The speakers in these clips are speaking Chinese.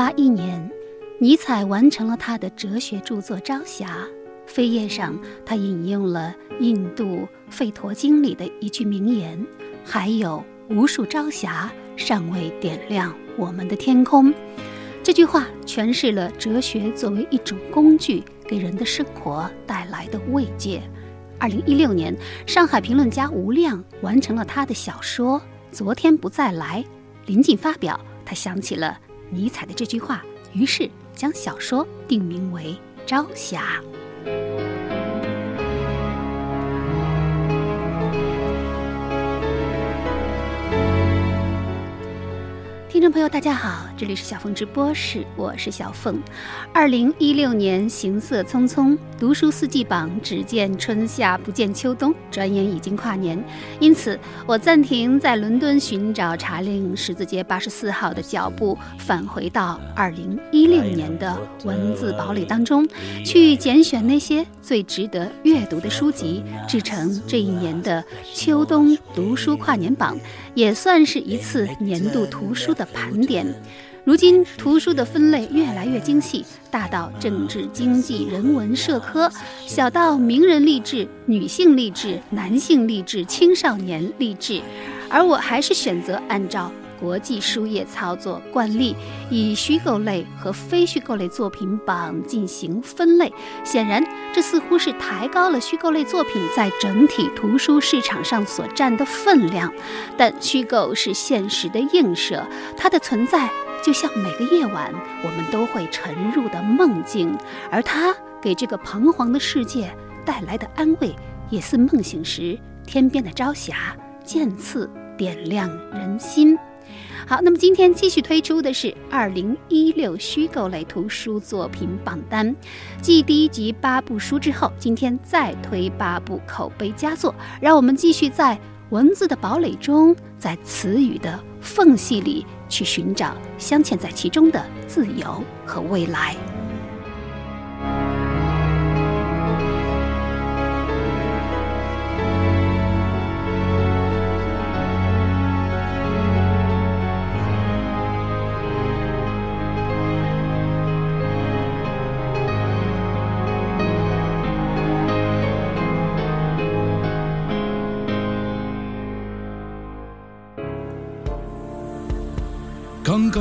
八一年，尼采完成了他的哲学著作《朝霞》。扉页上，他引用了印度《吠陀经》里的一句名言：“还有无数朝霞尚未点亮我们的天空。”这句话诠释了哲学作为一种工具给人的生活带来的慰藉。二零一六年，上海评论家吴亮完成了他的小说《昨天不再来》。临近发表，他想起了尼采的这句话，于是将小说定名为《朝霞》。听众朋友，大家好，这里是小凤直播室，我是小凤。二零一六年行色匆匆，读书四季榜只见春夏不见秋冬，转眼已经跨年。因此，我暂停在伦敦寻找查令十字街八十四号的脚步，返回到二零一六年的文字堡垒当中，去拣选那些最值得阅读的书籍，制成这一年的秋冬读书跨年榜，也算是一次年度图书的。盘点，如今图书的分类越来越精细，大到政治、经济、人文、社科，小到名人励志、女性励志、男性励志、青少年励志，而我还是选择按照。国际书业操作惯例，以虚构类和非虚构类作品榜进行分类。显然，这似乎是抬高了虚构类作品在整体图书市场上所占的分量。但虚构是现实的映射，它的存在就像每个夜晚我们都会沉入的梦境，而它给这个彷徨的世界带来的安慰，也似梦醒时天边的朝霞，渐次点亮人心。好，那么今天继续推出的是二零一六虚构类图书作品榜单。继第一集八部书之后，今天再推八部口碑佳作，让我们继续在文字的堡垒中，在词语的缝隙里去寻找镶嵌在其中的自由和未来。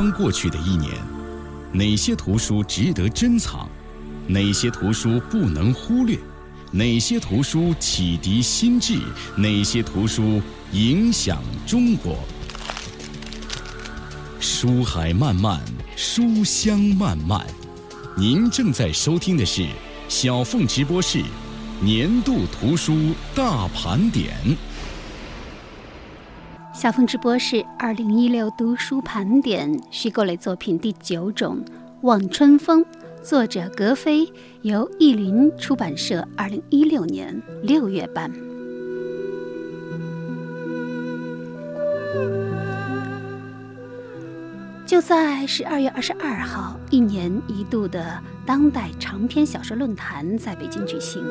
刚过去的一年，哪些图书值得珍藏？哪些图书不能忽略？哪些图书启迪心智？哪些图书影响中国？书海漫漫，书香漫漫。您正在收听的是小凤直播室年度图书大盘点。小凤直播是二零一六读书盘点虚构类作品第九种《望春风》，作者格非，由译林出版社二零一六年六月版。就在十二月二十二号，一年一度的当代长篇小说论坛在北京举行。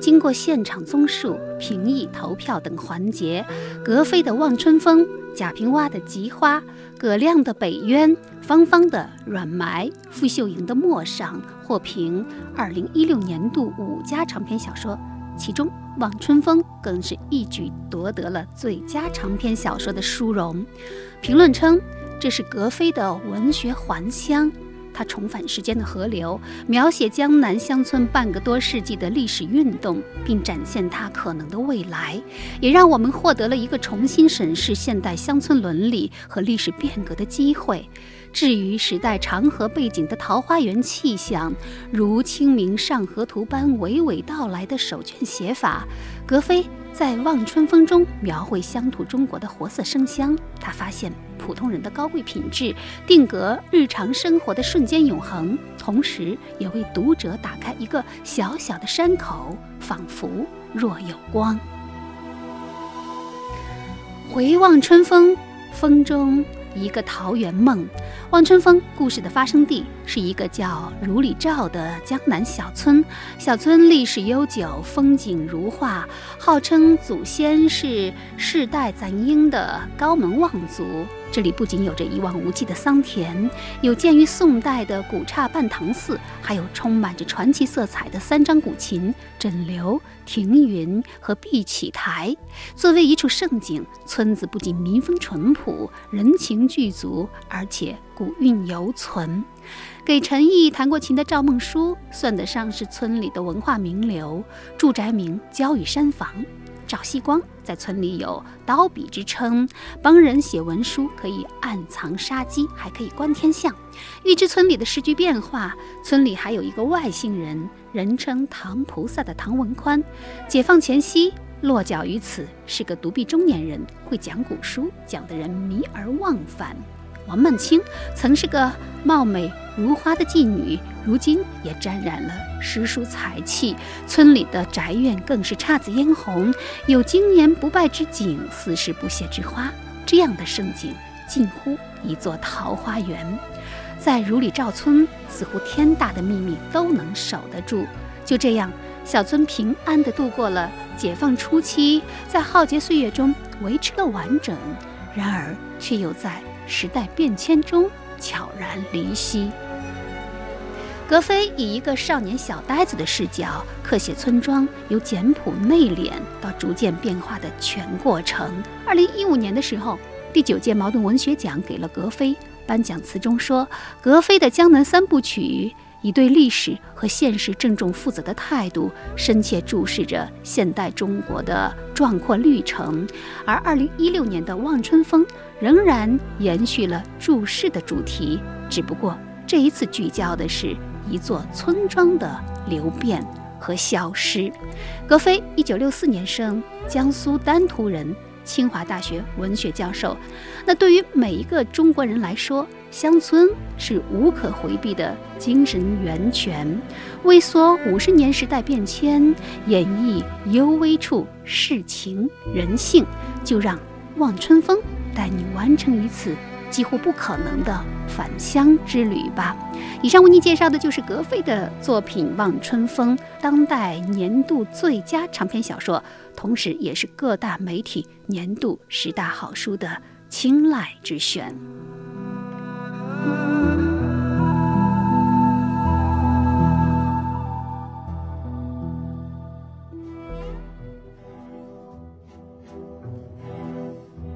经过现场综述、评议、投票等环节，格非的《望春风》、贾平凹的《菊花》、葛亮的《北渊》、方方的《软埋》、傅秀莹的《陌上》获评二零一六年度五家长篇小说，其中《望春风》更是一举夺得了最佳长篇小说的殊荣。评论称。这是格非的文学还乡，他重返时间的河流，描写江南乡村半个多世纪的历史运动，并展现它可能的未来，也让我们获得了一个重新审视现代乡村伦理和历史变革的机会。至于时代长河背景的桃花源气象，如《清明上河图》般娓娓道来的手卷写法，格非在《望春风》中描绘乡土中国的活色生香。他发现。普通人的高贵品质，定格日常生活的瞬间永恒，同时也为读者打开一个小小的山口，仿佛若有光。回望春风，风中一个桃源梦。望春风故事的发生地是一个叫如里照的江南小村。小村历史悠久，风景如画，号称祖先是世代攒英的高门望族。这里不仅有着一望无际的桑田，有建于宋代的古刹半塘寺，还有充满着传奇色彩的三张古琴、枕流、庭云和碧起台。作为一处胜景，村子不仅民风淳朴、人情具足，而且古韵犹存。给陈毅弹过琴的赵梦书，算得上是村里的文化名流。住宅名焦雨山房。赵西光在村里有刀笔之称，帮人写文书可以暗藏杀机，还可以观天象。预知村里的时局变化，村里还有一个外姓人，人称唐菩萨的唐文宽。解放前夕落脚于此，是个独臂中年人，会讲古书，讲的人迷而忘返。王曼青曾是个貌美如花的妓女，如今也沾染了诗书才气。村里的宅院更是姹紫嫣红，有经年不败之景，四时不谢之花。这样的盛景，近乎一座桃花源。在如里赵村，似乎天大的秘密都能守得住。就这样，小村平安地度过了解放初期，在浩劫岁月中维持了完整。然而，却又在。时代变迁中悄然离析。格非以一个少年小呆子的视角，刻写村庄由简朴内敛到逐渐变化的全过程。二零一五年的时候，第九届茅盾文学奖给了格非，颁奖词中说：“格非的江南三部曲。”以对历史和现实郑重负责的态度，深切注视着现代中国的壮阔历程。而二零一六年的《望春风》仍然延续了注释的主题，只不过这一次聚焦的是一座村庄的流变和消失。格非一九六四年生，江苏丹徒人。清华大学文学教授，那对于每一个中国人来说，乡村是无可回避的精神源泉。微缩五十年时代变迁，演绎幽微处世情人性，就让望春风带你完成一次。几乎不可能的返乡之旅吧。以上为您介绍的就是格非的作品《望春风》，当代年度最佳长篇小说，同时也是各大媒体年度十大好书的青睐之选。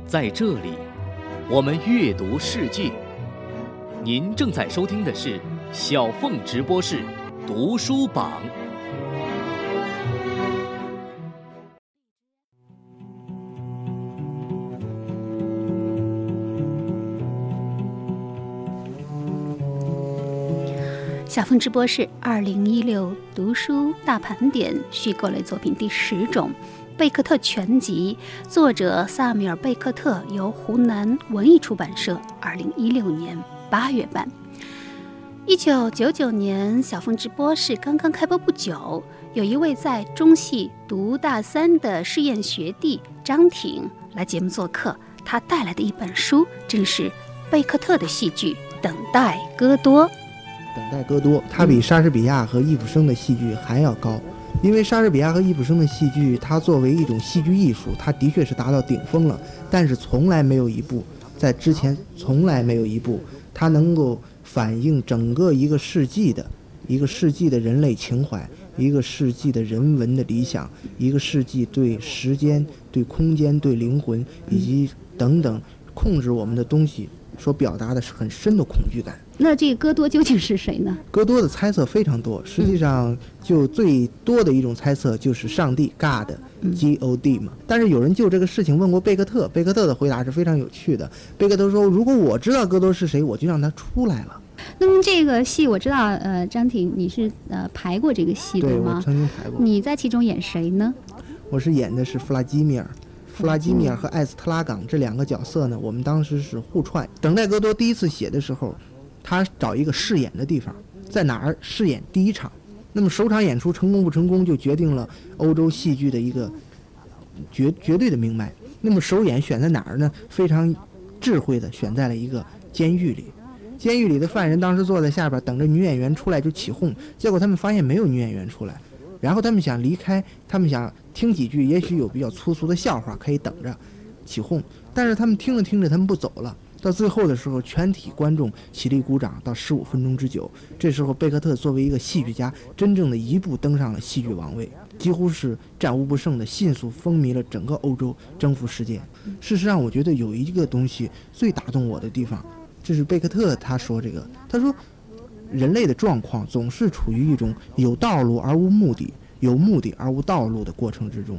在这里。我们阅读世界，您正在收听的是小凤直播室读书榜。小凤直播室二零一六读书大盘点虚构类作品第十种。贝克特全集，作者萨米尔·贝克特，由湖南文艺出版社二零一六年八月版。一九九九年，小凤直播室刚刚开播不久，有一位在中戏读大三的试验学弟张挺来节目做客，他带来的一本书正是贝克特的戏剧《等待戈多》。等待戈多，它比莎士比亚和易卜生的戏剧还要高。因为莎士比亚和易卜生的戏剧，它作为一种戏剧艺术，它的确是达到顶峰了。但是从来没有一部，在之前从来没有一部，它能够反映整个一个世纪的一个世纪的人类情怀，一个世纪的人文的理想，一个世纪对时间、对空间、对灵魂以及等等控制我们的东西所表达的是很深的恐惧感。那这个戈多究竟是谁呢？戈多的猜测非常多，实际上就最多的一种猜测就是上帝 God，G O D 嘛。但是有人就这个事情问过贝克特，贝克特的回答是非常有趣的。贝克特说：“如果我知道戈多是谁，我就让他出来了。”那么这个戏我知道，呃，张婷你是呃排过这个戏对吗？我曾经排过。你在其中演谁呢？我是演的是弗拉基米尔，弗拉基米尔和艾斯特拉港这两个角色呢，我们当时是互串。等待戈多第一次写的时候。他找一个试演的地方，在哪儿试演第一场？那么首场演出成功不成功，就决定了欧洲戏剧的一个绝绝对的命脉。那么首演选在哪儿呢？非常智慧的选在了一个监狱里。监狱里的犯人当时坐在下边等着女演员出来就起哄，结果他们发现没有女演员出来，然后他们想离开，他们想听几句，也许有比较粗俗的笑话可以等着起哄，但是他们听着听着他们不走了。到最后的时候，全体观众起立鼓掌到十五分钟之久。这时候，贝克特作为一个戏剧家，真正的一步登上了戏剧王位，几乎是战无不胜的，迅速风靡了整个欧洲，征服世界。事实上，我觉得有一个东西最打动我的地方，这是贝克特他说这个，他说，人类的状况总是处于一种有道路而无目的，有目的而无道路的过程之中。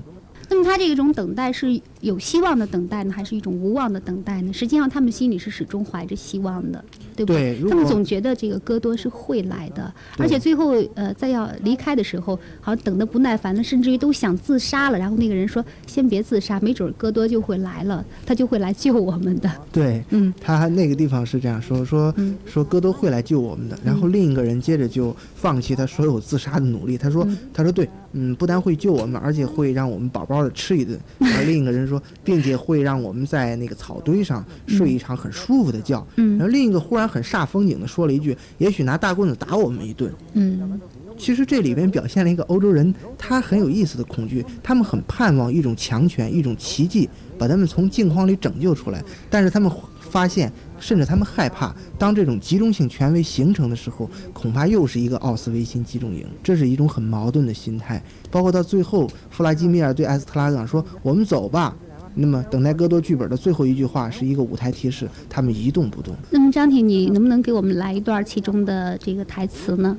那么他这种等待是有希望的等待呢，还是一种无望的等待呢？实际上，他们心里是始终怀着希望的，对不对？他们总觉得这个戈多是会来的，而且最后呃，在要离开的时候，好像等得不耐烦了，甚至于都想自杀了。然后那个人说：“先别自杀，没准戈多就会来了，他就会来救我们的。”对，嗯，他那个地方是这样说说说戈多会来救我们的。然后另一个人接着就放弃他所有自杀的努力，他说：“他说对，嗯，不但会救我们，而且会让我们饱饱。”的吃一顿，而另一个人说，并且会让我们在那个草堆上睡一场很舒服的觉。嗯，然后另一个忽然很煞风景的说了一句：“也许拿大棍子打我们一顿。”嗯，其实这里边表现了一个欧洲人他很有意思的恐惧，他们很盼望一种强权、一种奇迹把他们从境况里拯救出来，但是他们发现。甚至他们害怕，当这种集中性权威形成的时候，恐怕又是一个奥斯维辛集中营。这是一种很矛盾的心态。包括到最后，弗拉基米尔对埃斯特拉港说：“我们走吧。”那么，等待戈多剧本的最后一句话是一个舞台提示，他们一动不动。那么，张婷，你能不能给我们来一段其中的这个台词呢？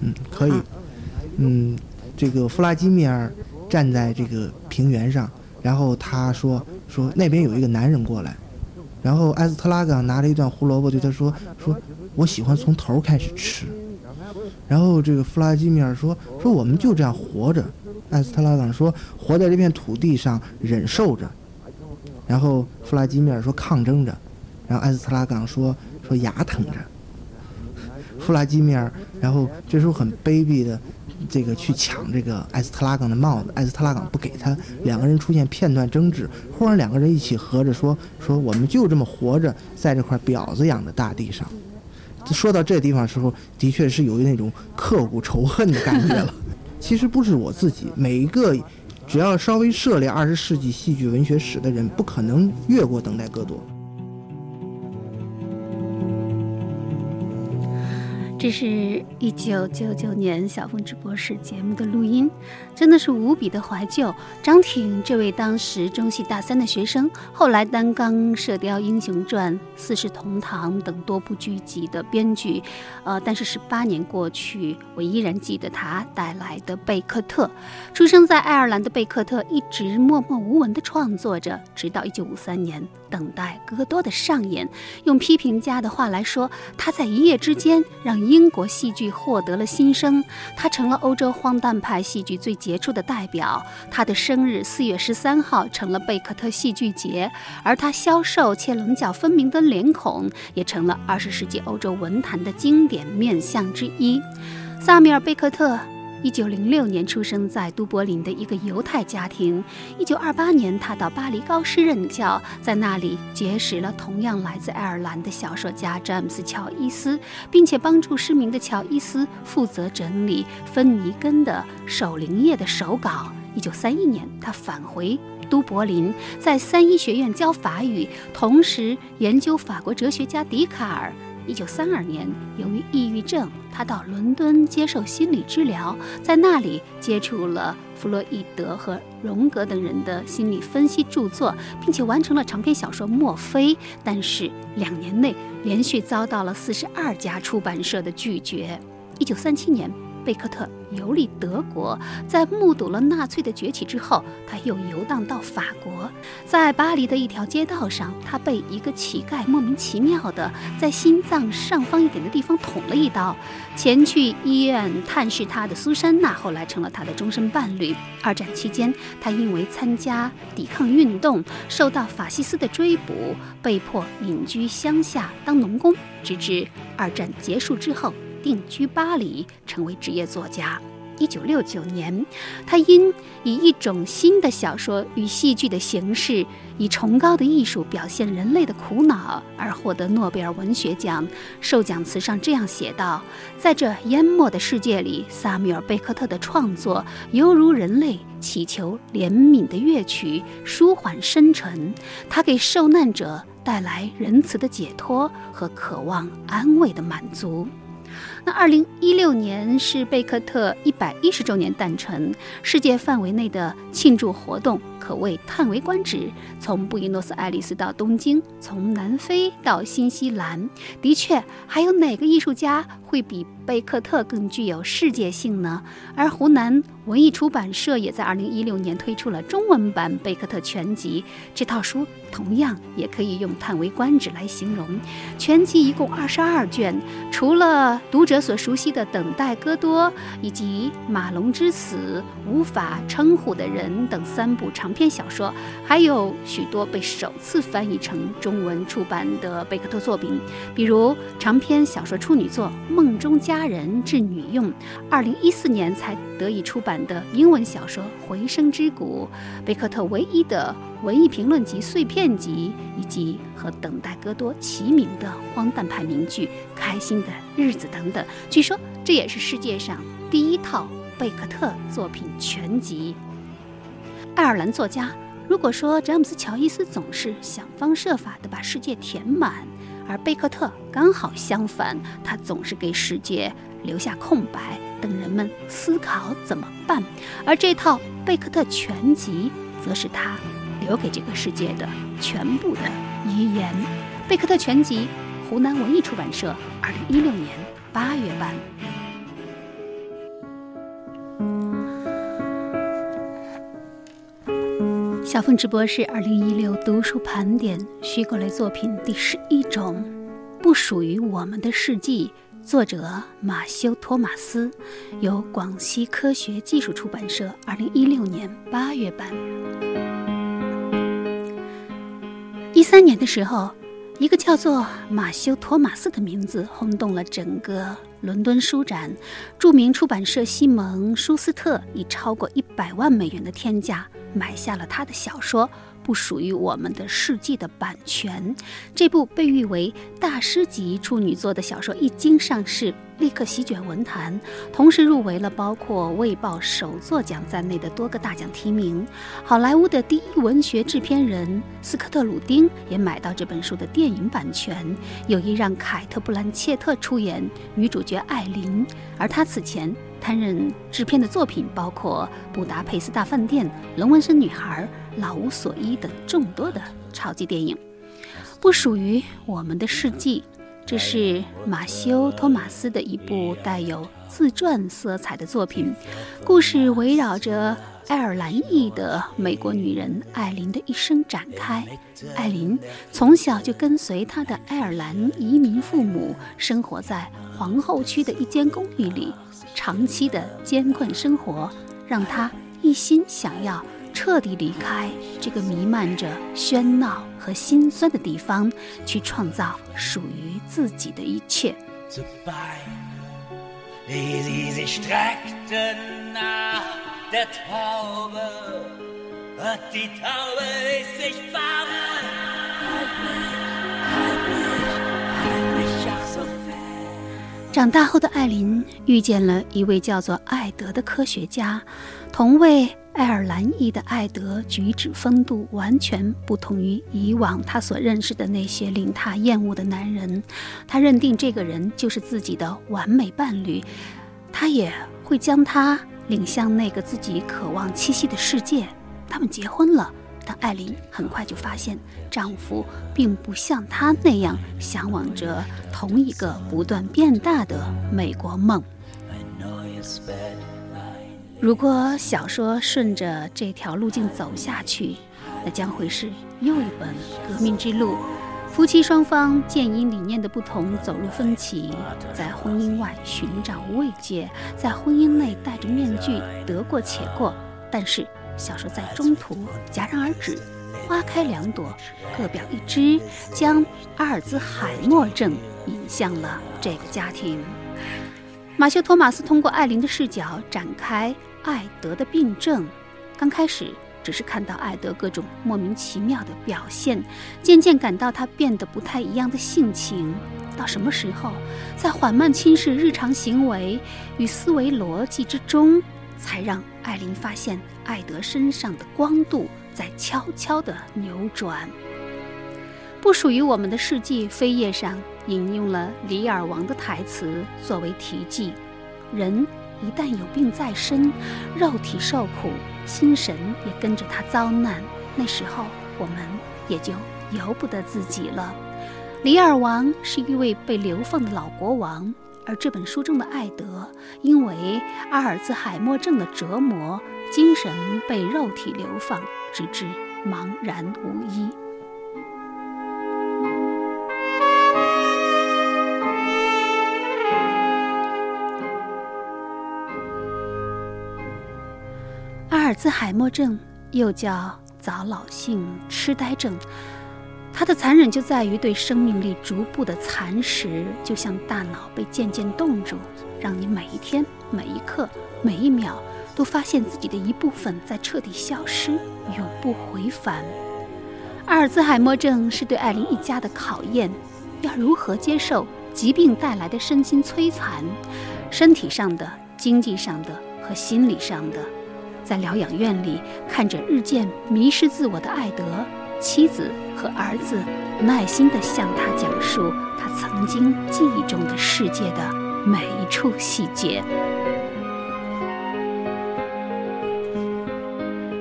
嗯，可以。嗯，这个弗拉基米尔站在这个平原上，然后他说：“说那边有一个男人过来。”然后埃斯特拉冈拿着一段胡萝卜对他说：“说我喜欢从头开始吃。”然后这个弗拉基米尔说：“说我们就这样活着。”埃斯特拉冈说：“活在这片土地上，忍受着。”然后弗拉基米尔说：“抗争着。”然后埃斯特拉冈说：“说牙疼着。”弗拉基米尔，然后这时候很卑鄙的。这个去抢这个埃斯特拉冈的帽子，埃斯特拉冈不给他，两个人出现片段争执，忽然两个人一起合着说说我们就这么活着在这块婊子养的大地上。说到这地方的时候，的确是有那种刻骨仇恨的感觉了。其实不是我自己，每一个只要稍微涉猎二十世纪戏剧文学史的人，不可能越过等待戈多。这是一九九九年小凤直播室节目的录音，真的是无比的怀旧。张挺这位当时中戏大三的学生，后来担纲《射雕英雄传》《四世同堂》等多部剧集的编剧，呃，但是十八年过去，我依然记得他带来的贝克特。出生在爱尔兰的贝克特一直默默无闻地创作着，直到一九五三年。等待戈多的上演，用批评家的话来说，他在一夜之间让英国戏剧获得了新生，他成了欧洲荒诞派戏剧最杰出的代表。他的生日四月十三号成了贝克特戏剧节，而他消瘦且棱角分明的脸孔也成了二十世纪欧洲文坛的经典面相之一。萨米尔·贝克特。一九零六年出生在都柏林的一个犹太家庭。一九二八年，他到巴黎高师任教，在那里结识了同样来自爱尔兰的小说家詹姆斯·乔伊斯，并且帮助失明的乔伊斯负责整理芬尼根的《守灵夜》的手稿。一九三一年，他返回都柏林，在三一学院教法语，同时研究法国哲学家笛卡尔。一九三二年，由于抑郁症，他到伦敦接受心理治疗，在那里接触了弗洛伊德和荣格等人的心理分析著作，并且完成了长篇小说《墨菲》。但是两年内连续遭到了四十二家出版社的拒绝。一九三七年。贝克特游历德国，在目睹了纳粹的崛起之后，他又游荡到法国。在巴黎的一条街道上，他被一个乞丐莫名其妙地在心脏上方一点的地方捅了一刀。前去医院探视他的苏珊娜，后来成了他的终身伴侣。二战期间，他因为参加抵抗运动，受到法西斯的追捕，被迫隐居乡下当农工，直至二战结束之后。定居巴黎，成为职业作家。1969年，他因以一种新的小说与戏剧的形式，以崇高的艺术表现人类的苦恼而获得诺贝尔文学奖。授奖词上这样写道：“在这淹没的世界里，萨米尔·贝克特的创作犹如人类祈求怜悯的乐曲，舒缓深沉。他给受难者带来仁慈的解脱和渴望安慰的满足。”那二零一六年是贝克特一百一十周年诞辰，世界范围内的庆祝活动。可谓叹为观止。从布宜诺斯艾利斯到东京，从南非到新西兰，的确，还有哪个艺术家会比贝克特更具有世界性呢？而湖南文艺出版社也在二零一六年推出了中文版《贝克特全集》，这套书同样也可以用叹为观止来形容。全集一共二十二卷，除了读。者所熟悉的《等待戈多》以及《马龙之死》《无法称呼的人》等三部长长篇小说，还有许多被首次翻译成中文出版的贝克特作品，比如长篇小说处女作《梦中佳人致女用》，二零一四年才得以出版的英文小说《回声之谷》，贝克特唯一的。文艺评论集碎片集，以及和《等待戈多》齐名的荒诞派名剧《开心的日子》等等。据说这也是世界上第一套贝克特作品全集。爱尔兰作家，如果说詹姆斯·乔伊斯总是想方设法地把世界填满，而贝克特刚好相反，他总是给世界留下空白，等人们思考怎么办。而这套贝克特全集，则是他。留给这个世界的全部的遗言，《贝克特全集》，湖南文艺出版社，二零一六年八月版。小凤直播是二零一六读书盘点虚构类作品第十一种，不属于我们的世纪，作者马修·托马斯，由广西科学技术出版社，二零一六年八月版。一三年的时候，一个叫做马修·托马斯的名字轰动了整个伦敦书展。著名出版社西蒙·舒斯特以超过一百万美元的天价买下了他的小说。不属于我们的世纪的版权，这部被誉为大师级处女作的小说一经上市，立刻席卷文坛，同时入围了包括《卫报》首作奖在内的多个大奖提名。好莱坞的第一文学制片人斯科特·鲁丁也买到这本书的电影版权，有意让凯特·布兰切特出演女主角艾琳，而他此前。担任制片的作品包括《布达佩斯大饭店》《龙纹身女孩》《老无所依》等众多的超级电影，不属于我们的世纪。这是马修·托马斯的一部带有自传色彩的作品，故事围绕着爱尔兰裔的美国女人艾琳的一生展开。艾琳从小就跟随她的爱尔兰移民父母生活在皇后区的一间公寓里。长期的艰困生活，让她一心想要彻底离开这个弥漫着喧闹和心酸的地方，去创造属于自己的一切。长大后的艾琳遇见了一位叫做艾德的科学家，同为爱尔兰裔的艾德举止风度完全不同于以往他所认识的那些令他厌恶的男人。他认定这个人就是自己的完美伴侣，他也会将他领向那个自己渴望栖息的世界。他们结婚了。但艾琳很快就发现，丈夫并不像她那样向往着同一个不断变大的美国梦。如果小说顺着这条路径走下去，那将会是又一本革命之路。夫妻双方渐因理念的不同走入分歧，在婚姻外寻找慰藉，在婚姻内戴着面具得过且过。但是。小说在中途戛然而止，花开两朵，各表一枝，将阿尔兹海默症引向了这个家庭。马修·托马斯通过艾琳的视角展开艾德的病症。刚开始只是看到艾德各种莫名其妙的表现，渐渐感到他变得不太一样的性情。到什么时候，在缓慢侵蚀日常行为与思维逻辑之中，才让艾琳发现艾德身上的光度在悄悄地扭转。不属于我们的世纪扉页上。引用了《李尔王》的台词作为题记：人一旦有病在身，肉体受苦，心神也跟着他遭难。那时候我们也就由不得自己了。李尔王是一位被流放的老国王，而这本书中的艾德，因为阿尔兹海默症的折磨，精神被肉体流放，直至茫然无依。阿尔兹海默症又叫早老性痴呆症，它的残忍就在于对生命力逐步的蚕食，就像大脑被渐渐冻住，让你每一天、每一刻、每一秒都发现自己的一部分在彻底消失，永不回返。阿尔兹海默症是对艾琳一家的考验，要如何接受疾病带来的身心摧残，身体上的、经济上的和心理上的。在疗养院里，看着日渐迷失自我的艾德，妻子和儿子耐心地向他讲述他曾经记忆中的世界的每一处细节。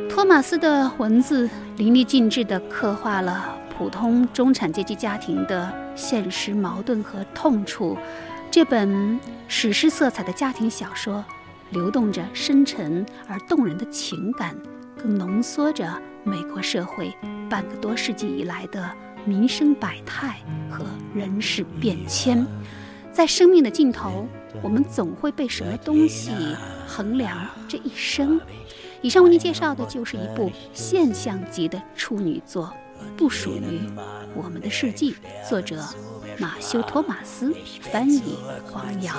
托马斯的文字淋漓尽致地刻画了普通中产阶级家庭的现实矛盾和痛楚。这本史诗色彩的家庭小说。流动着深沉而动人的情感，更浓缩着美国社会半个多世纪以来的民生百态和人事变迁。在生命的尽头，我们总会被什么东西衡量这一生？以上为您介绍的就是一部现象级的处女作，不属于我们的世纪。作者马修·托马斯，翻译黄瑶。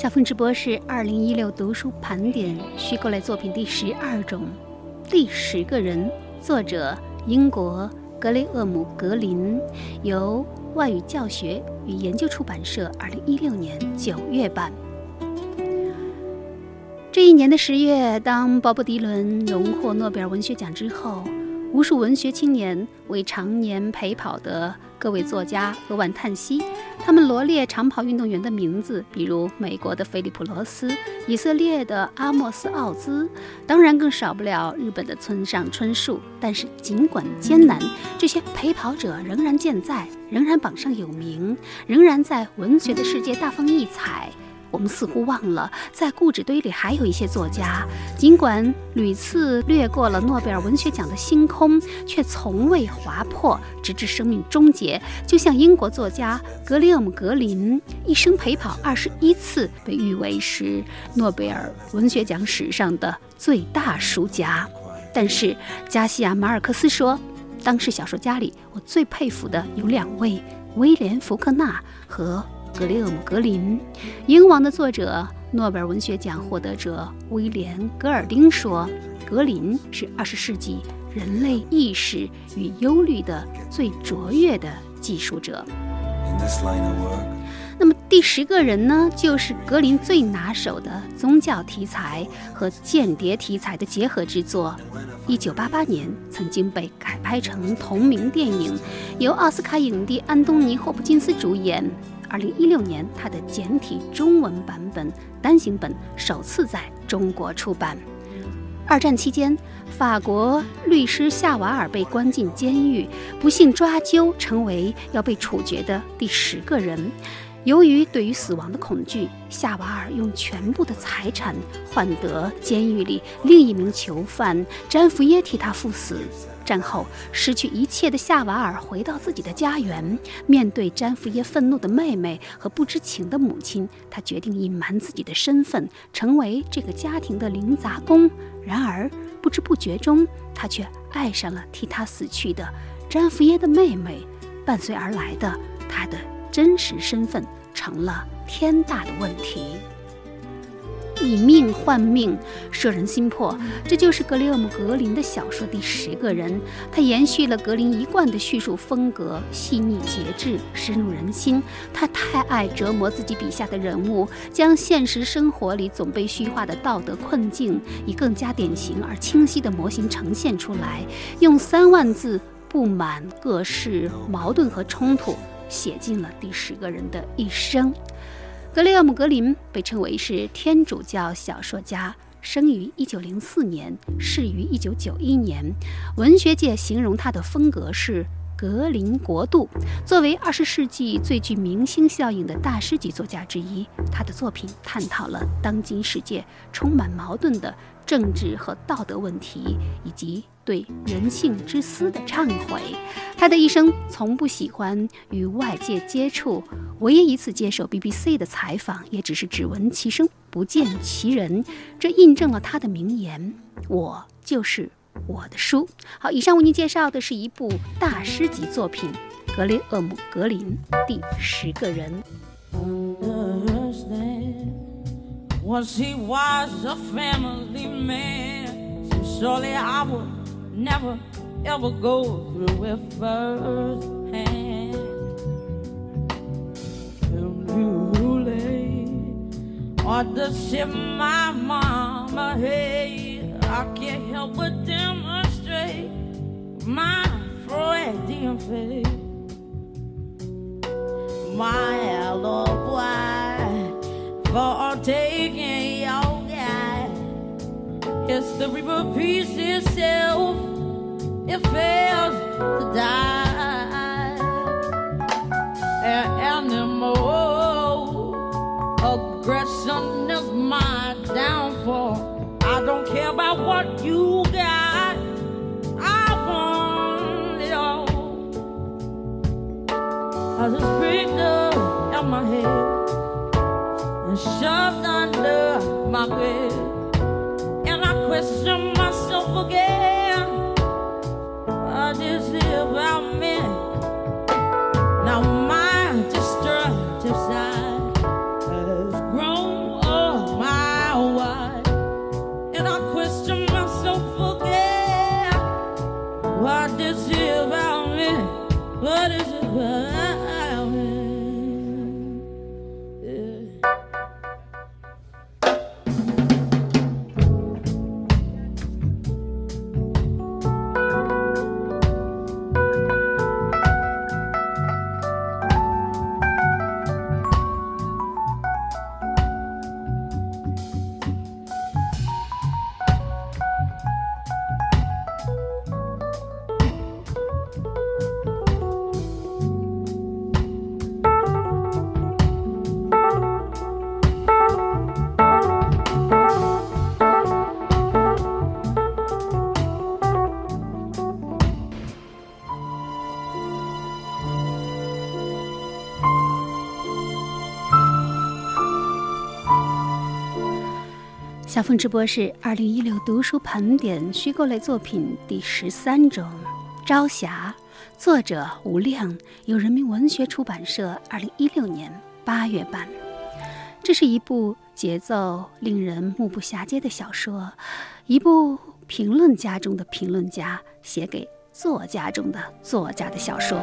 小凤直播是二零一六读书盘点虚构类作品第十二种，第十个人，作者英国格雷厄姆·格林，由外语教学与研究出版社二零一六年九月版。这一年的十月，当鲍勃·迪伦荣获诺贝尔文学奖之后，无数文学青年为常年陪跑的。各位作家扼腕叹息，他们罗列长跑运动员的名字，比如美国的菲利普·罗斯、以色列的阿莫斯·奥兹，当然更少不了日本的村上春树。但是尽管艰难，这些陪跑者仍然健在，仍然榜上有名，仍然在文学的世界大放异彩。我们似乎忘了，在故纸堆里还有一些作家，尽管屡次掠过了诺贝尔文学奖的星空，却从未划破，直至生命终结。就像英国作家格里厄姆·格林，一生陪跑二十一次，被誉为是诺贝尔文学奖史上的最大输家。但是加西亚·马尔克斯说，当时小说家里，我最佩服的有两位：威廉·福克纳和。格雷厄姆·格林，《鹰王》的作者、诺贝尔文学奖获得者威廉·格尔丁说：“格林是二十世纪人类意识与忧虑的最卓越的技术者。”那么第十个人呢，就是格林最拿手的宗教题材和间谍题材的结合之作。一九八八年曾经被改拍成同名电影，由奥斯卡影帝安东尼·霍普金斯主演。二零一六年，他的简体中文版本单行本首次在中国出版。二战期间，法国律师夏瓦尔被关进监狱，不幸抓阄，成为要被处决的第十个人。由于对于死亡的恐惧，夏瓦尔用全部的财产换得监狱里另一名囚犯詹福耶替他赴死。战后失去一切的夏瓦尔回到自己的家园，面对詹福耶愤怒的妹妹和不知情的母亲，他决定隐瞒自己的身份，成为这个家庭的零杂工。然而不知不觉中，他却爱上了替他死去的詹福耶的妹妹。伴随而来的，他的真实身份成了天大的问题。以命换命，摄人心魄，这就是格雷厄姆·格林的小说《第十个人》。他延续了格林一贯的叙述风格，细腻节制，深入人心。他太爱折磨自己笔下的人物，将现实生活里总被虚化的道德困境，以更加典型而清晰的模型呈现出来，用三万字布满各式矛盾和冲突，写尽了第十个人的一生。格雷厄姆·格林被称为是天主教小说家，生于1904年，逝于1991年。文学界形容他的风格是“格林国度”。作为20世纪最具明星效应的大师级作家之一，他的作品探讨了当今世界充满矛盾的政治和道德问题，以及。对人性之私的忏悔，他的一生从不喜欢与外界接触，唯一一次接受 BBC 的采访，也只是只闻其声不见其人。这印证了他的名言：“我就是我的书。”好，以上为您介绍的是一部大师级作品《格雷厄姆·格林第十个人》。Never ever go through it first hand. or the ship my mama hey, I can't help but demonstrate my Freudian faith. My boy for taking your. History repeats itself it fails to die. An animal aggression is my downfall. I don't care about what you got. I want it all. I just picked up at my head and shoved under my bed. 小凤直播是二零一六读书盘点虚构类作品第十三种，《朝霞》，作者吴亮，由人民文学出版社二零一六年八月版。这是一部节奏令人目不暇接的小说，一部评论家中的评论家写给作家中的作家的小说。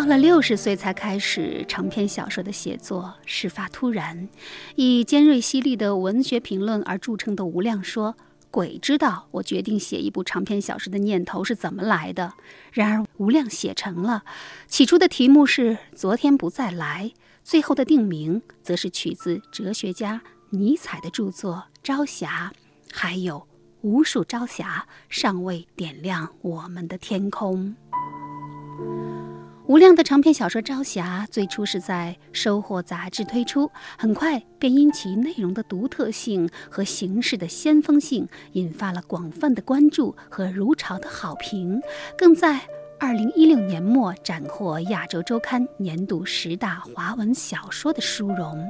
到了六十岁才开始长篇小说的写作，事发突然。以尖锐犀利的文学评论而著称的吴亮说：“鬼知道我决定写一部长篇小说的念头是怎么来的。”然而吴亮写成了。起初的题目是《昨天不再来》，最后的定名则是取自哲学家尼采的著作《朝霞》，还有无数朝霞尚未点亮我们的天空。吴亮的长篇小说《朝霞》最初是在《收获》杂志推出，很快便因其内容的独特性和形式的先锋性，引发了广泛的关注和如潮的好评，更在2016年末斩获《亚洲周刊》年度十大华文小说的殊荣。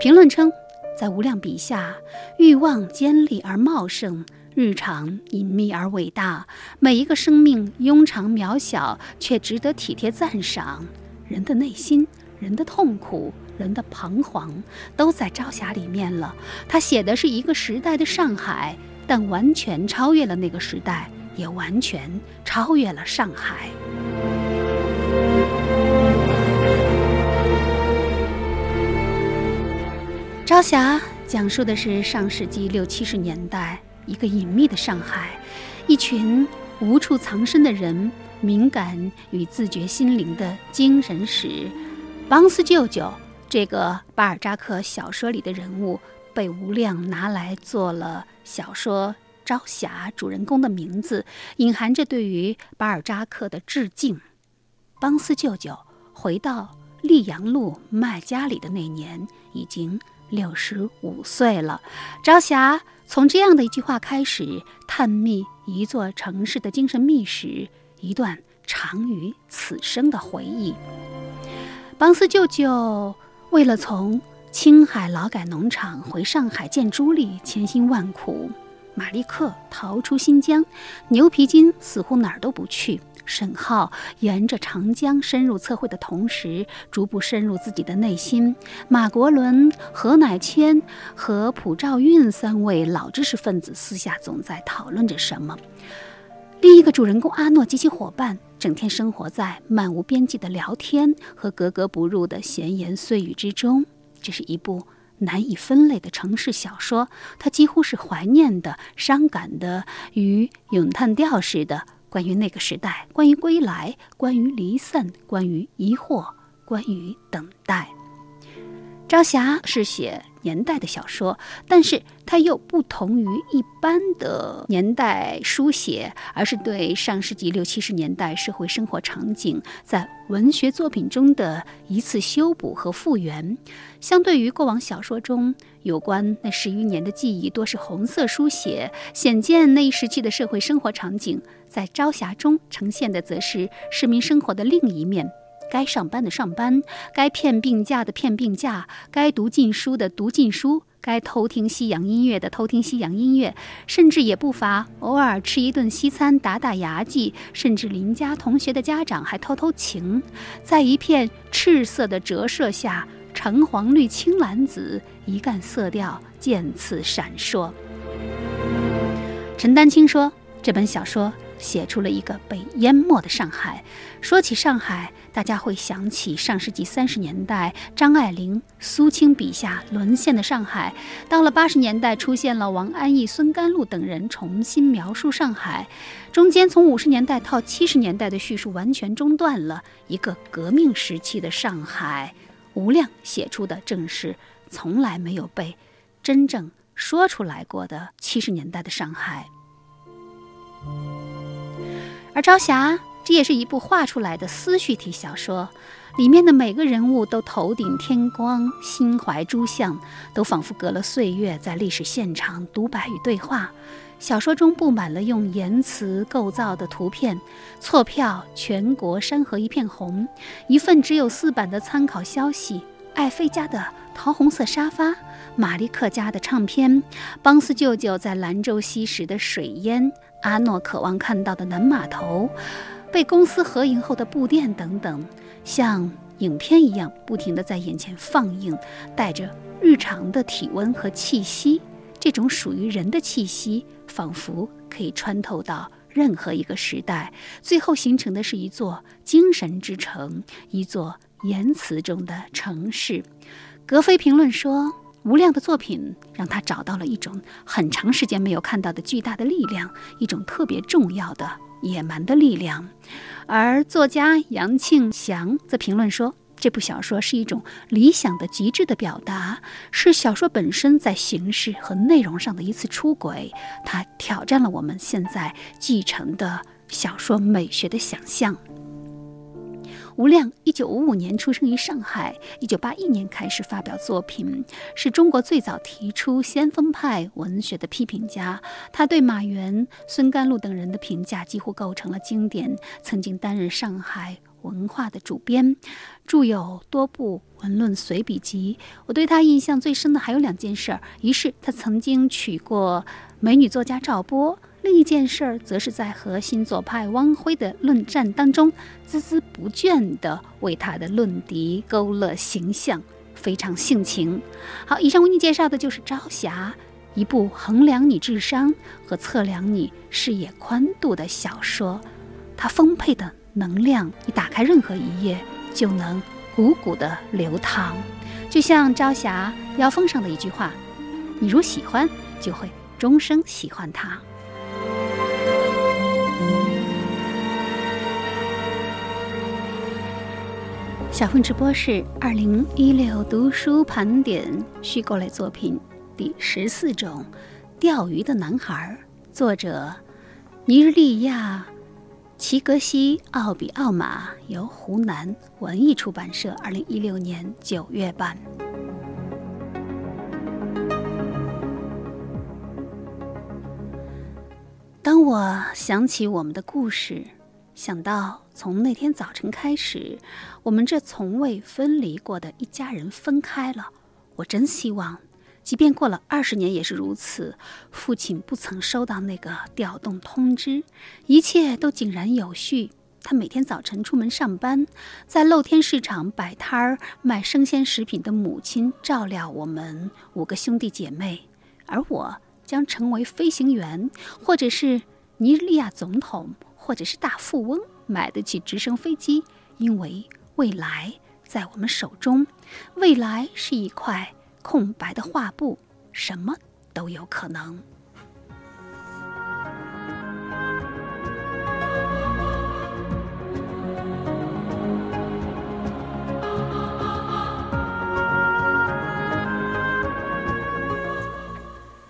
评论称，在吴亮笔下，欲望尖利而茂盛。日常隐秘而伟大，每一个生命庸常渺小，却值得体贴赞赏。人的内心、人的痛苦、人的彷徨，都在《朝霞》里面了。他写的是一个时代的上海，但完全超越了那个时代，也完全超越了上海。《朝霞》讲述的是上世纪六七十年代。一个隐秘的上海，一群无处藏身的人，敏感与自觉心灵的精神史。邦斯舅舅这个巴尔扎克小说里的人物，被吴亮拿来做了小说《朝霞》主人公的名字，隐含着对于巴尔扎克的致敬。邦斯舅舅回到溧阳路麦家里的那年，已经六十五岁了。朝霞。从这样的一句话开始，探秘一座城市的精神秘史，一段长于此生的回忆。邦斯舅舅为了从青海劳改农场回上海见朱莉，千辛万苦。马利克逃出新疆，牛皮筋似乎哪儿都不去。沈浩沿着长江深入测绘的同时，逐步深入自己的内心。马国伦、何乃谦和蒲兆运三位老知识分子私下总在讨论着什么。另一个主人公阿诺及其伙伴整天生活在漫无边际的聊天和格格不入的闲言碎语之中。这是一部难以分类的城市小说，它几乎是怀念的、伤感的与咏叹调似的。关于那个时代，关于归来，关于离散，关于疑惑，关于等待。朝霞是写年代的小说，但是它又不同于一般的年代书写，而是对上世纪六七十年代社会生活场景在文学作品中的一次修补和复原。相对于过往小说中有关那十余年的记忆多是红色书写，显见那一时期的社会生活场景，在朝霞中呈现的则是市民生活的另一面。该上班的上班，该骗病假的骗病假，该读禁书的读禁书，该偷听西洋音乐的偷听西洋音乐，甚至也不乏偶尔吃一顿西餐打打牙祭，甚至邻家同学的家长还偷偷情。在一片赤色的折射下，橙黄绿青蓝紫一干色调渐次闪烁。陈丹青说：“这本小说写出了一个被淹没的上海。说起上海。”大家会想起上世纪三十年代张爱玲、苏青笔下沦陷的上海，到了八十年代出现了王安忆、孙甘露等人重新描述上海，中间从五十年代到七十年代的叙述完全中断了，一个革命时期的上海。吴亮写出的正是从来没有被真正说出来过的七十年代的上海，而朝霞。这也是一部画出来的思绪体小说，里面的每个人物都头顶天光，心怀诸相，都仿佛隔了岁月，在历史现场独白与对话。小说中布满了用言辞构造的图片：错票、全国山河一片红，一份只有四版的参考消息，爱妃家的桃红色沙发，玛丽克家的唱片，邦斯舅舅在兰州吸食的水烟，阿诺渴望看到的南码头。被公司合营后的布店等等，像影片一样不停地在眼前放映，带着日常的体温和气息。这种属于人的气息，仿佛可以穿透到任何一个时代，最后形成的是一座精神之城，一座言辞中的城市。格非评论说，吴亮的作品让他找到了一种很长时间没有看到的巨大的力量，一种特别重要的。野蛮的力量，而作家杨庆祥则评论说，这部小说是一种理想的极致的表达，是小说本身在形式和内容上的一次出轨，它挑战了我们现在继承的小说美学的想象。吴亮一九五五年出生于上海，一九八一年开始发表作品，是中国最早提出先锋派文学的批评家。他对马原、孙甘露等人的评价几乎构成了经典。曾经担任上海文化的主编，著有多部文论随笔集。我对他印象最深的还有两件事儿：一是他曾经娶过美女作家赵波。另一件事儿，则是在和新左派汪晖的论战当中，孜孜不倦地为他的论敌勾勒形象，非常性情。好，以上为你介绍的就是《朝霞》，一部衡量你智商和测量你视野宽度的小说。它丰沛的能量，你打开任何一页，就能汩汩地流淌，就像《朝霞》腰封上的一句话：“你如喜欢，就会终生喜欢它。”小凤直播室二零一六读书盘点虚构类作品第十四种《钓鱼的男孩》，作者尼日利亚齐格西奥比奥马，由湖南文艺出版社二零一六年九月版。当我想起我们的故事。想到从那天早晨开始，我们这从未分离过的一家人分开了。我真希望，即便过了二十年也是如此。父亲不曾收到那个调动通知，一切都井然有序。他每天早晨出门上班，在露天市场摆摊儿卖生鲜食品的母亲照料我们五个兄弟姐妹，而我将成为飞行员，或者是尼日利亚总统。或者是大富翁买得起直升飞机，因为未来在我们手中，未来是一块空白的画布，什么都有可能。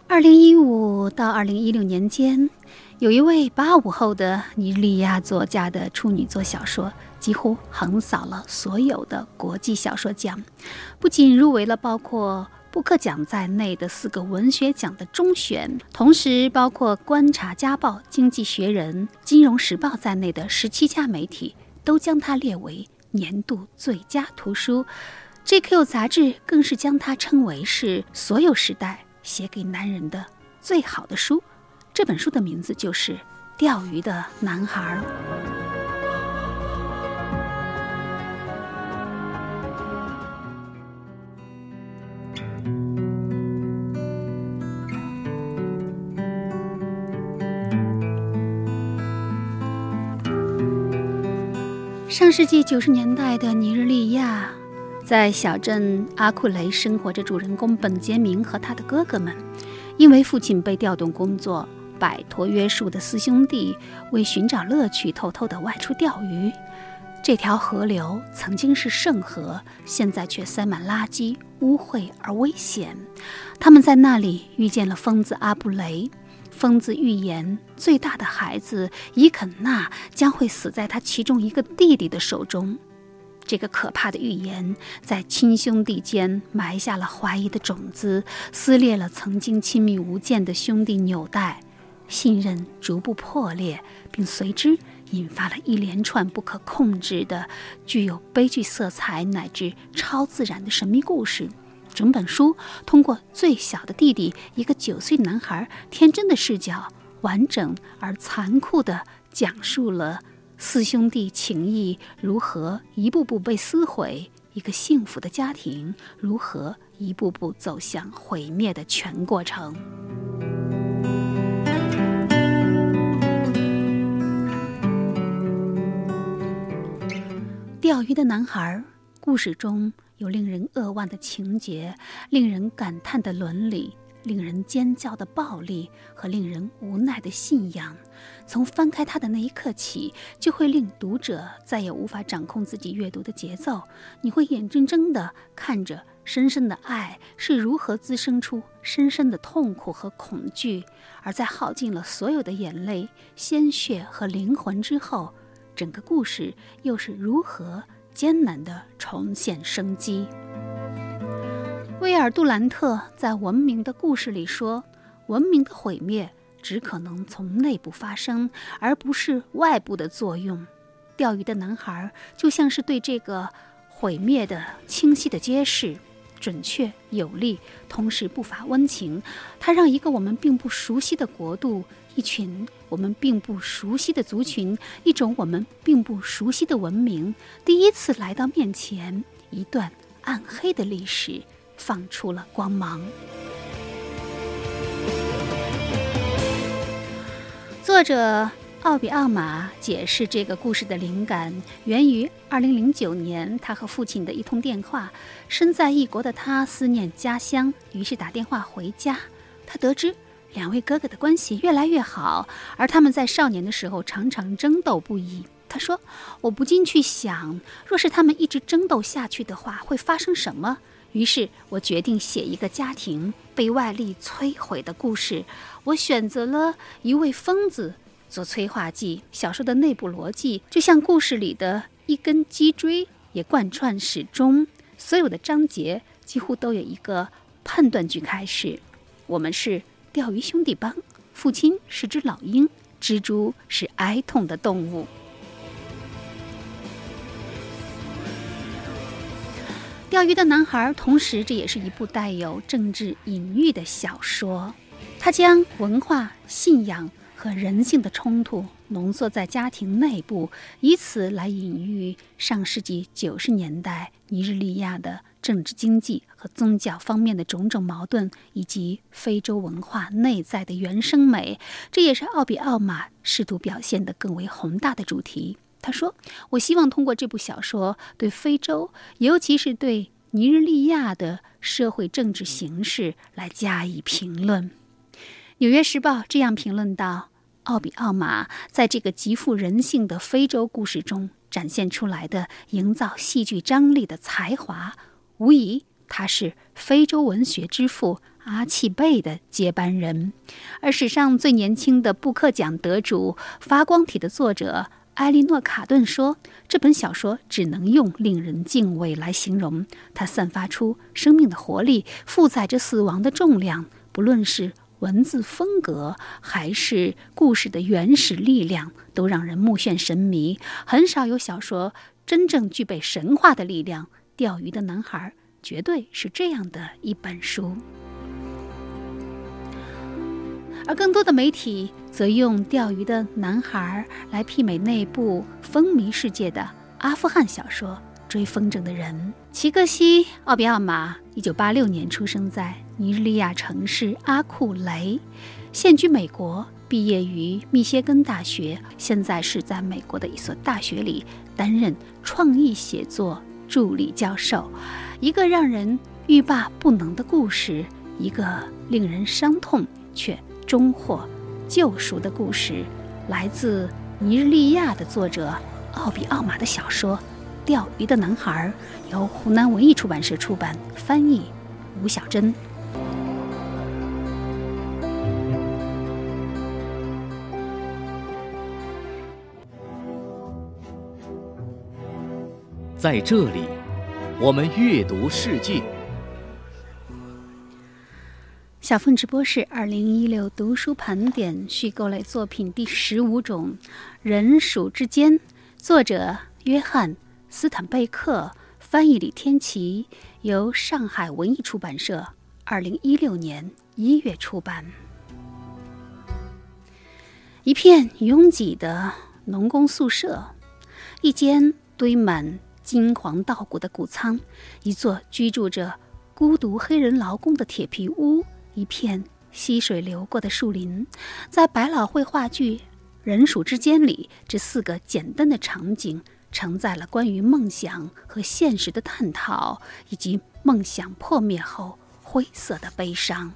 二零一五到二零一六年间。有一位八五后的尼日利亚作家的处女作小说，几乎横扫了所有的国际小说奖，不仅入围了包括布克奖在内的四个文学奖的中选，同时包括《观察家报》《经济学人》《金融时报》在内的十七家媒体都将它列为年度最佳图书，《GQ》杂志更是将它称为是所有时代写给男人的最好的书。这本书的名字就是《钓鱼的男孩》。上世纪九十年代的尼日利亚，在小镇阿库雷生活着主人公本杰明和他的哥哥们，因为父亲被调动工作。摆脱约束的四兄弟为寻找乐趣，偷偷地外出钓鱼。这条河流曾经是圣河，现在却塞满垃圾，污秽而危险。他们在那里遇见了疯子阿布雷。疯子预言，最大的孩子伊肯纳将会死在他其中一个弟弟的手中。这个可怕的预言在亲兄弟间埋下了怀疑的种子，撕裂了曾经亲密无间的兄弟纽带。信任逐步破裂，并随之引发了一连串不可控制的、具有悲剧色彩乃至超自然的神秘故事。整本书通过最小的弟弟一个九岁男孩天真的视角，完整而残酷地讲述了四兄弟情谊如何一步步被撕毁，一个幸福的家庭如何一步步走向毁灭的全过程。钓鱼的男孩，故事中有令人扼腕的情节，令人感叹的伦理，令人尖叫的暴力和令人无奈的信仰。从翻开它的那一刻起，就会令读者再也无法掌控自己阅读的节奏。你会眼睁睁地看着深深的爱是如何滋生出深深的痛苦和恐惧，而在耗尽了所有的眼泪、鲜血和灵魂之后。整个故事又是如何艰难地重现生机。威尔杜兰特在《文明的故事》里说：“文明的毁灭只可能从内部发生，而不是外部的作用。”钓鱼的男孩就像是对这个毁灭的清晰的揭示，准确有力，同时不乏温情。他让一个我们并不熟悉的国度，一群我们并不熟悉的族群，一种我们并不熟悉的文明，第一次来到面前。一段暗黑的历史放出了光芒。作者。奥比奥马解释这个故事的灵感源于2009年他和父亲的一通电话。身在异国的他思念家乡，于是打电话回家。他得知两位哥哥的关系越来越好，而他们在少年的时候常常争斗不已。他说：“我不禁去想，若是他们一直争斗下去的话，会发生什么？”于是我决定写一个家庭被外力摧毁的故事。我选择了一位疯子。做催化剂，小说的内部逻辑就像故事里的一根脊椎，也贯穿始终。所有的章节几乎都有一个判断句开始：我们是钓鱼兄弟帮，父亲是只老鹰，蜘蛛是哀痛的动物。钓鱼的男孩，同时这也是一部带有政治隐喻的小说，它将文化信仰。和人性的冲突浓缩在家庭内部，以此来隐喻上世纪九十年代尼日利亚的政治、经济和宗教方面的种种矛盾，以及非洲文化内在的原生美。这也是奥比奥马试图表现的更为宏大的主题。他说：“我希望通过这部小说，对非洲，尤其是对尼日利亚的社会政治形势来加以评论。”《纽约时报》这样评论道。奥比奥马在这个极富人性的非洲故事中展现出来的营造戏剧张力的才华，无疑他是非洲文学之父阿契贝的接班人。而史上最年轻的布克奖得主《发光体》的作者埃莉诺·卡顿说：“这本小说只能用令人敬畏来形容，它散发出生命的活力，负载着死亡的重量。不论是……”文字风格还是故事的原始力量，都让人目眩神迷。很少有小说真正具备神话的力量，《钓鱼的男孩》绝对是这样的一本书。而更多的媒体则用《钓鱼的男孩》来媲美那部风靡世界的阿富汗小说。追风筝的人，齐克西·奥比奥马，一九八六年出生在尼日利亚城市阿库雷，现居美国，毕业于密歇根大学，现在是在美国的一所大学里担任创意写作助理教授。一个让人欲罢不能的故事，一个令人伤痛却终获救赎的故事，来自尼日利亚的作者奥比奥马的小说。钓鱼的男孩由湖南文艺出版社出版，翻译吴晓珍。在这里，我们阅读世界。小凤直播室二零一六读书盘点虚构类作品第十五种，《人鼠之间》，作者约翰。斯坦贝克翻译李天琪，由上海文艺出版社二零一六年一月出版。一片拥挤的农工宿舍，一间堆满金黄稻谷的谷仓，一座居住着孤独黑人劳工的铁皮屋，一片溪水流过的树林，在百老汇话剧《人鼠之间》里，这四个简单的场景。承载了关于梦想和现实的探讨，以及梦想破灭后灰色的悲伤。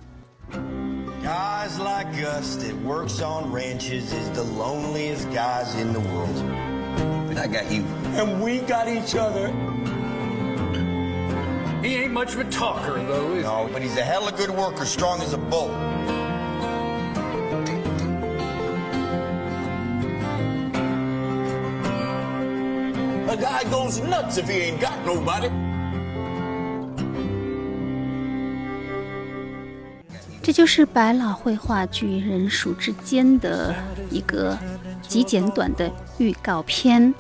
Guys like us that works on ranches is the loneliest guys in the world. But I got you. And we got each other. He ain't much of a talker, though, is No, but he's a hell of a good worker, strong as a bull. A guy goes nuts if he ain't got nobody. 这就是百老汇话剧《人鼠之间》的一个 极简短的预告片。《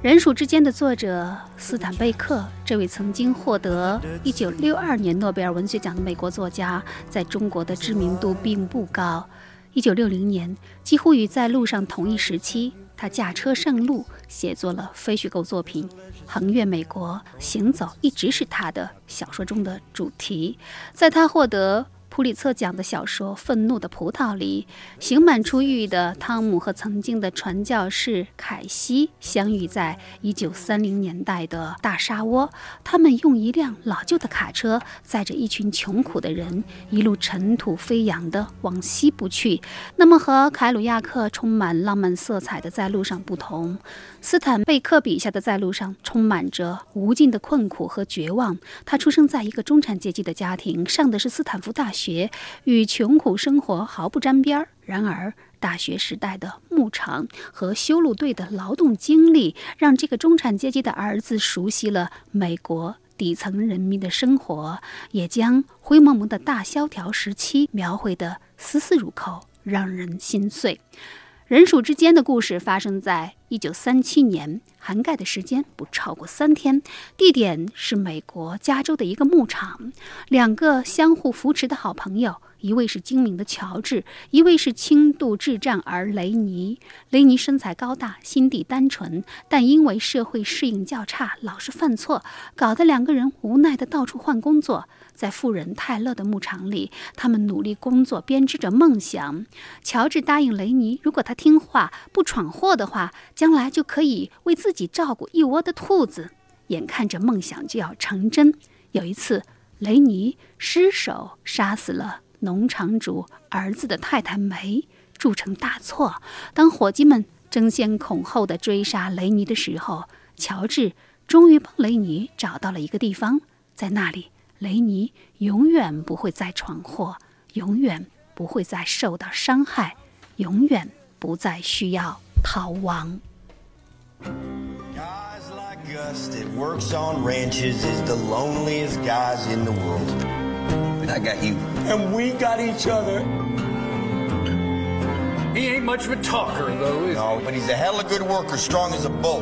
人鼠之间》的作者斯坦贝克，这位曾经获得1962年诺贝尔文学奖的美国作家，在中国的知名度并不高。1960年，几乎与在路上同一时期，他驾车上路，写作了非虚构作品《横越美国》，行走一直是他的小说中的主题。在他获得普利策奖的小说《愤怒的葡萄》里，刑满出狱的汤姆和曾经的传教士凯西相遇在1930年代的大沙窝。他们用一辆老旧的卡车载着一群穷苦的人，一路尘土飞扬地往西部去。那么，和凯鲁亚克充满浪漫色彩的在路上不同，斯坦贝克笔下的在路上充满着无尽的困苦和绝望。他出生在一个中产阶级的家庭，上的是斯坦福大学。与穷苦生活毫不沾边儿。然而，大学时代的牧场和修路队的劳动经历，让这个中产阶级的儿子熟悉了美国底层人民的生活，也将灰蒙蒙的大萧条时期描绘得丝丝入扣，让人心碎。人鼠之间的故事发生在一九三七年，涵盖的时间不超过三天，地点是美国加州的一个牧场。两个相互扶持的好朋友，一位是精明的乔治，一位是轻度智障儿雷尼。雷尼身材高大，心地单纯，但因为社会适应较差，老是犯错，搞得两个人无奈的到处换工作。在富人泰勒的牧场里，他们努力工作，编织着梦想。乔治答应雷尼，如果他听话，不闯祸的话，将来就可以为自己照顾一窝的兔子。眼看着梦想就要成真，有一次，雷尼失手杀死了农场主儿子的太太梅，铸成大错。当伙计们争先恐后的追杀雷尼的时候，乔治终于帮雷尼找到了一个地方，在那里。雷尼永远不会再闯祸，永远不会再受到伤害，永远不再需要逃亡。Guys like us that works on ranches is the loneliest guys in the world. But I got you. And we got each other. He ain't much of a talker, though, is he? No, but he's a hell of a good worker, strong as a bull.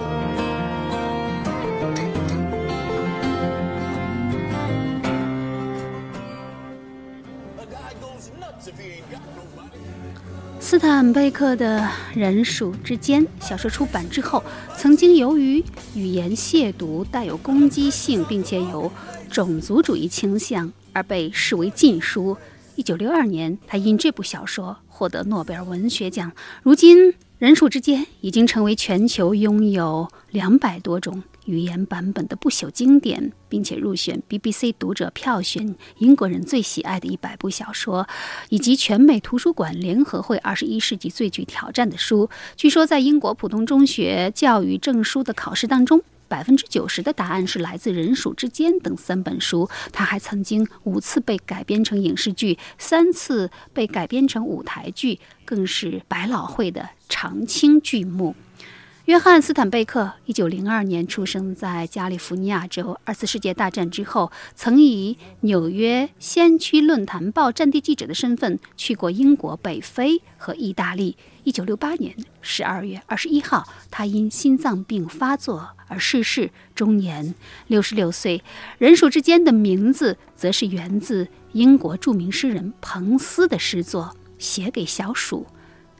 斯坦贝克的《人鼠之间》小说出版之后，曾经由于语言亵渎、带有攻击性，并且有种族主义倾向而被视为禁书。一九六二年，他因这部小说获得诺贝尔文学奖。如今，《人鼠之间》已经成为全球拥有两百多种。语言版本的不朽经典，并且入选 BBC 读者票选英国人最喜爱的一百部小说，以及全美图书馆联合会二十一世纪最具挑战的书。据说，在英国普通中学教育证书的考试当中，百分之九十的答案是来自《人鼠之间》等三本书。他还曾经五次被改编成影视剧，三次被改编成舞台剧，更是百老汇的常青剧目。约翰·斯坦贝克，一九零二年出生在加利福尼亚州。二次世界大战之后，曾以纽约先驱论坛报战地记者的身份去过英国、北非和意大利。一九六八年十二月二十一号，他因心脏病发作而逝世，终年六十六岁。人鼠之间的名字，则是源自英国著名诗人彭斯的诗作《写给小鼠》：“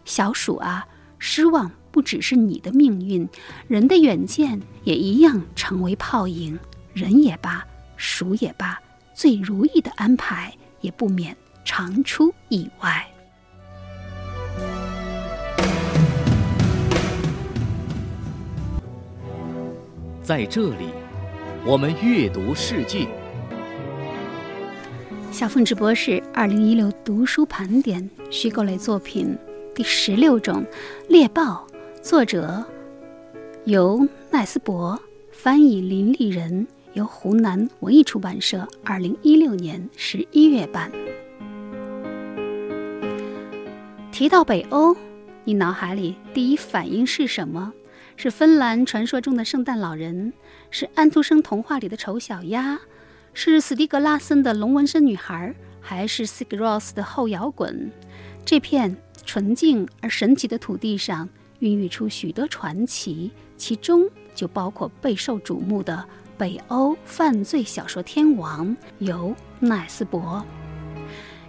小鼠啊，失望。”不只是你的命运，人的远见也一样成为泡影。人也罢，鼠也罢，最如意的安排也不免常出意外。在这里，我们阅读世界。小凤直播室二零一六读书盘点虚构类作品第十六种猎豹。作者由奈斯伯翻译，林立人由湖南文艺出版社二零一六年十一月版。提到北欧，你脑海里第一反应是什么？是芬兰传说中的圣诞老人，是安徒生童话里的丑小鸭，是斯蒂格拉森的龙纹身女孩，还是 Sigur Rós 的后摇滚？这片纯净而神奇的土地上，孕育出许多传奇，其中就包括备受瞩目的北欧犯罪小说天王尤奈斯伯。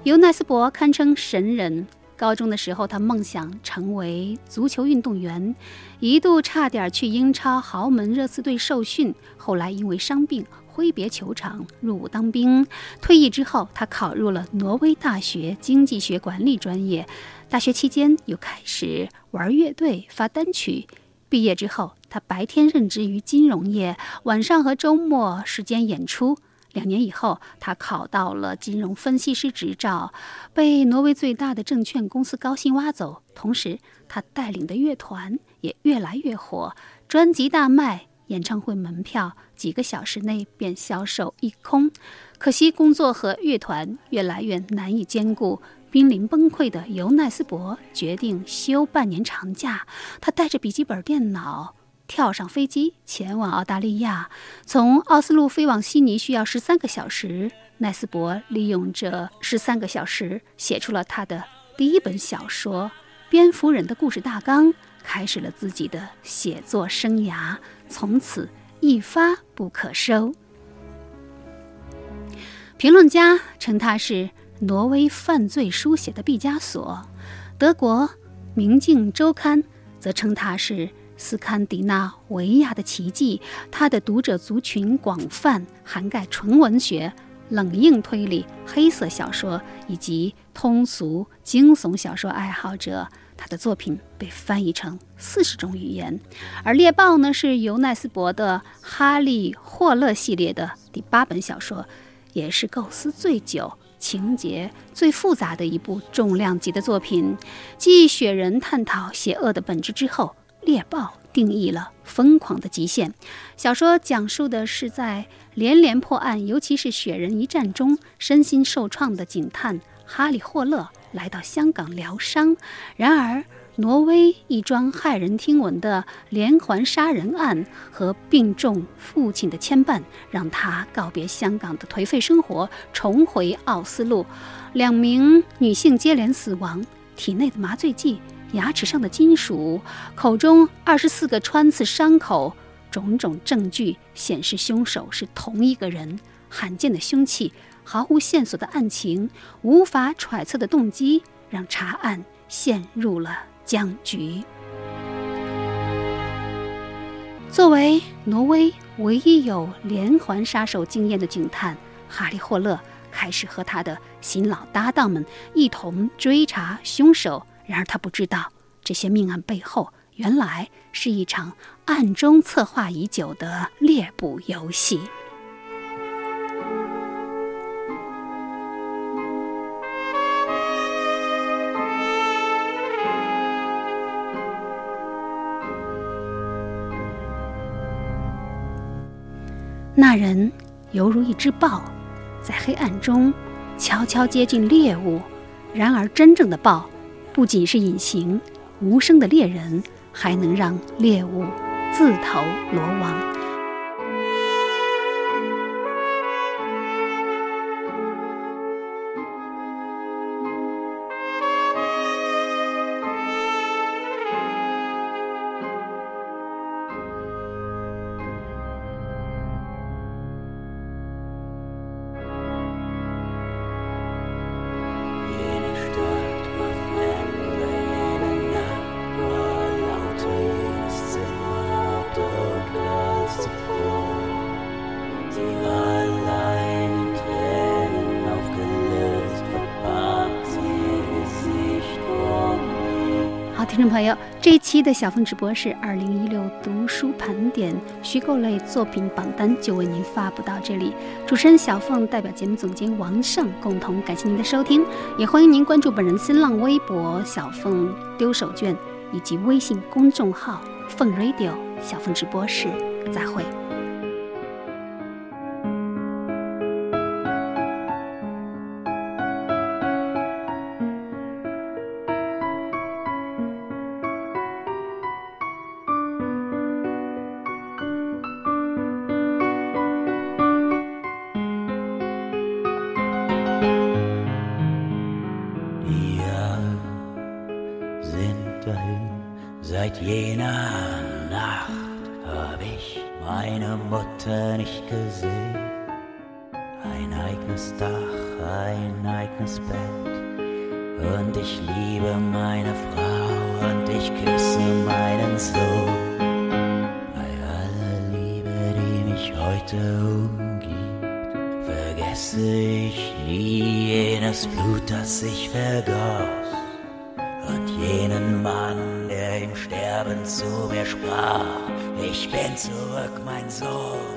尤奈斯伯堪称神人。高中的时候，他梦想成为足球运动员，一度差点去英超豪门热刺队受训。后来因为伤病挥别球场，入伍当兵。退役之后，他考入了挪威大学经济学管理专业。大学期间又开始玩乐队、发单曲。毕业之后，他白天任职于金融业，晚上和周末时间演出。两年以后，他考到了金融分析师执照，被挪威最大的证券公司高薪挖走。同时，他带领的乐团也越来越火，专辑大卖，演唱会门票几个小时内便销售一空。可惜，工作和乐团越来越难以兼顾，濒临崩溃的尤奈斯伯决定休半年长假。他带着笔记本电脑。跳上飞机前往澳大利亚，从奥斯陆飞往悉尼需要十三个小时。奈斯伯利用这十三个小时写出了他的第一本小说《蝙蝠人的故事大纲》，开始了自己的写作生涯，从此一发不可收。评论家称他是挪威犯罪书写的毕加索，德国《明镜周刊》则称他是。斯堪的纳维亚的奇迹，他的读者族群广泛，涵盖纯文学、冷硬推理、黑色小说以及通俗惊悚小说爱好者。他的作品被翻译成四十种语言。而《猎豹》呢，是尤奈斯伯的《哈利·霍勒》系列的第八本小说，也是构思最久、情节最复杂的一部重量级的作品。继雪人探讨邪恶的本质之后。猎豹定义了疯狂的极限。小说讲述的是在连连破案，尤其是雪人一战中身心受创的警探哈利·霍勒来到香港疗伤。然而，挪威一桩骇人听闻的连环杀人案和病重父亲的牵绊，让他告别香港的颓废生活，重回奥斯陆。两名女性接连死亡，体内的麻醉剂。牙齿上的金属，口中二十四个穿刺伤口，种种证据显示凶手是同一个人。罕见的凶器，毫无线索的案情，无法揣测的动机，让查案陷入了僵局。作为挪威唯一有连环杀手经验的警探，哈利·霍勒开始和他的新老搭档们一同追查凶手。然而他不知道，这些命案背后原来是一场暗中策划已久的猎捕游戏。那人犹如一只豹，在黑暗中悄悄接近猎物。然而，真正的豹。不仅是隐形、无声的猎人，还能让猎物自投罗网。朋友，这一期的小凤直播是二零一六读书盘点虚构类作品榜单，就为您发布到这里。主持人小凤代表节目总监王胜共同感谢您的收听，也欢迎您关注本人新浪微博小凤丢手绢以及微信公众号凤 radio 小凤直播室。再会。Jener Nacht hab ich meine Mutter nicht gesehen. Ein eigenes Dach, ein eigenes Bett. Und ich liebe meine Frau und ich küsse meinen Sohn. Bei aller Liebe, die mich heute umgibt, vergesse ich nie jenes Blut, das ich vergoss. Ich bin zurück, mein Sohn.